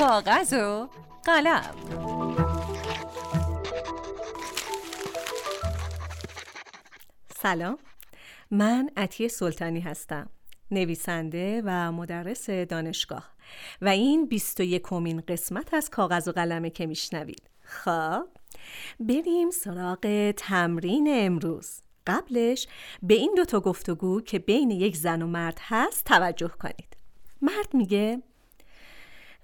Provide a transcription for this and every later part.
کاغذ و قلم سلام. من عطیه سلطانی هستم نویسنده و مدرس دانشگاه. و این بیست و یکمین قسمت از کاغذ و قلمه که میشنوید. خب بریم سراغ تمرین امروز. قبلش به این دوتا گفتگو که بین یک زن و مرد هست توجه کنید. مرد میگه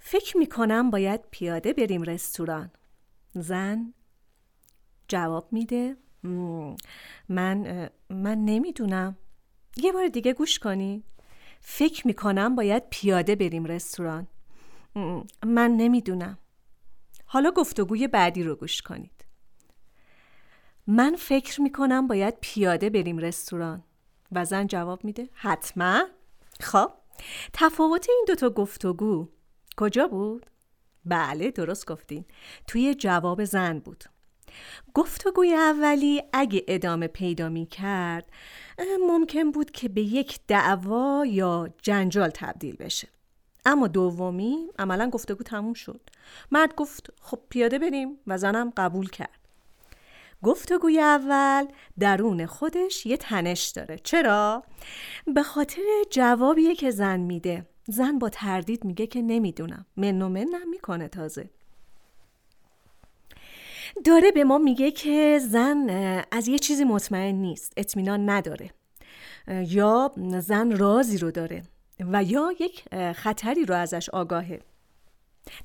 فکر می‌کنم باید پیاده بریم رستوران. زن جواب میده من من نمی‌دونم. یه بار دیگه گوش کنی. فکر می‌کنم باید پیاده بریم رستوران. من نمی‌دونم. حالا گفتگوی بعدی رو گوش کنید. من فکر می‌کنم باید پیاده بریم رستوران. و زن جواب میده حتما. خب تفاوت این دوتا گفتگو کجا بود؟ بله درست گفتین. توی جواب زن بود. گفتگوی اولی اگه ادامه پیدا می کرد ممکن بود که به یک دعوا یا جنجال تبدیل بشه. اما دومی عملا گفتگو تموم شد. مرد گفت خب پیاده بریم و زنم قبول کرد. گفتگوی اول درون خودش یه تنش داره. چرا؟ به خاطر جوابیه که زن میده. زن با تردید میگه که نمی‌دونم. من و منم می‌کنه تازه. داره به ما میگه که زن از یه چیزی مطمئن نیست. اطمینان نداره. یا زن رازی رو داره و یا یک خطری رو ازش آگاهه.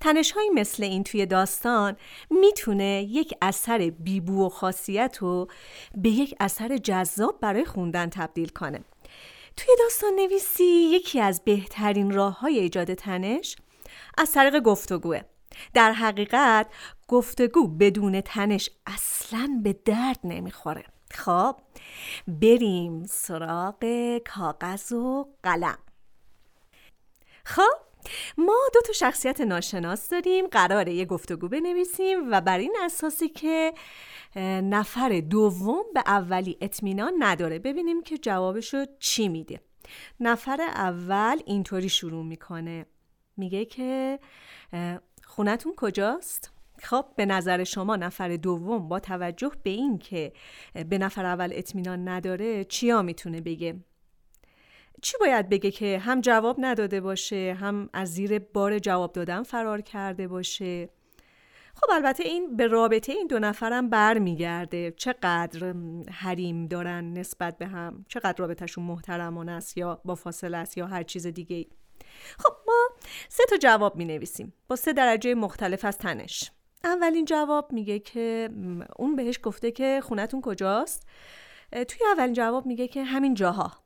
تنش های مثل این توی داستان می‌تونه یک اثر بیبو و خاصیت رو به یک اثر جذاب برای خوندن تبدیل کنه. توی داستان نویسی یکی از بهترین راه های ایجاد تنش از طریق گفتگوه در حقیقت گفتگو بدون تنش اصلا به درد نمی‌خوره. خب بریم سراغ کاغذ و قلم. خب ما دو تا شخصیت ناشناس داریم قراره یه گفتگو بنویسیم و بر این اساسی که نفر دوم به اولی اطمینان نداره ببینیم که جوابشو چی میده نفر اول اینطوری شروع می‌کنه میگه که خونتون کجاست؟ خب به نظر شما نفر دوم با توجه به این که به نفر اول اطمینان نداره چیا می‌تونه بگه؟ چی باید بگه که هم جواب نداده باشه هم از زیر بار جواب دادن فرار کرده باشه؟ خب البته این به رابطه این دو نفرم برمیگرده. چقدر حریم دارن نسبت به هم؟ چقدر رابطهشون محترمانه است یا با فاصله است یا هر چیز دیگه خب ما سه تا جواب می نویسیم با سه درجه مختلف از تنش. اولین جواب میگه که اون بهش گفته که خونتون کجاست؟ توی اولین جواب میگه که همین جاها.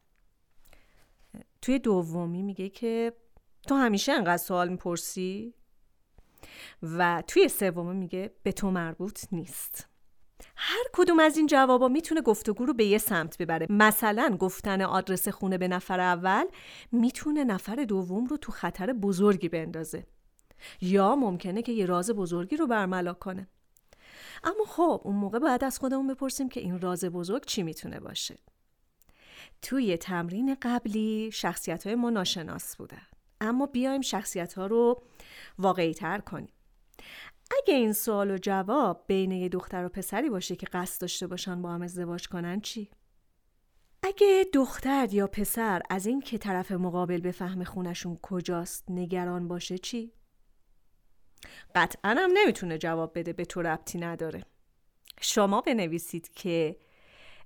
توی دومی میگه که تو همیشه انقدر سوال می‌پرسی؟ و توی سومی میگه به تو مربوط نیست. هر کدوم از این جوابا می‌تونه گفتگو رو به یه سمت ببره. مثلا گفتن آدرس خونه به نفر اول می‌تونه نفر دوم رو تو خطر بزرگی بندازه. یا ممکنه که یه راز بزرگی رو برملا کنه. اما خب اون موقع باید از خودمون بپرسیم که این راز بزرگ چی می‌تونه باشه. توی تمرین قبلی شخصیت های ما ناشناس بودن اما بیایم شخصیت ها رو واقعی تر کنیم اگه این سوال و جواب بین یه دختر و پسری باشه که قصد داشته باشن با هم ازدواج کنن چی؟ اگه دختر یا پسر از این که طرف مقابل به فهم خونشون کجاست نگران باشه چی؟ قطعا هم نمی‌تونه جواب بده به تو ربطی نداره شما بنویسید که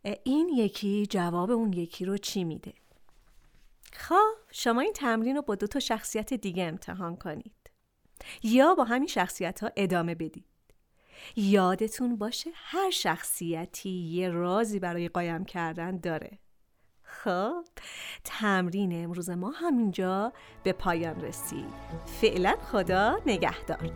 این یکی جواب اون یکی رو چی میده؟ خب شما این تمرین رو با دو تا شخصیت دیگه امتحان کنید. یا با همین شخصیت ها ادامه بدید. یادتون باشه هر شخصیتی یه رازی برای قایم کردن داره. خب تمرین امروز ما همینجا به پایان رسید. فعلا خدا نگهدار.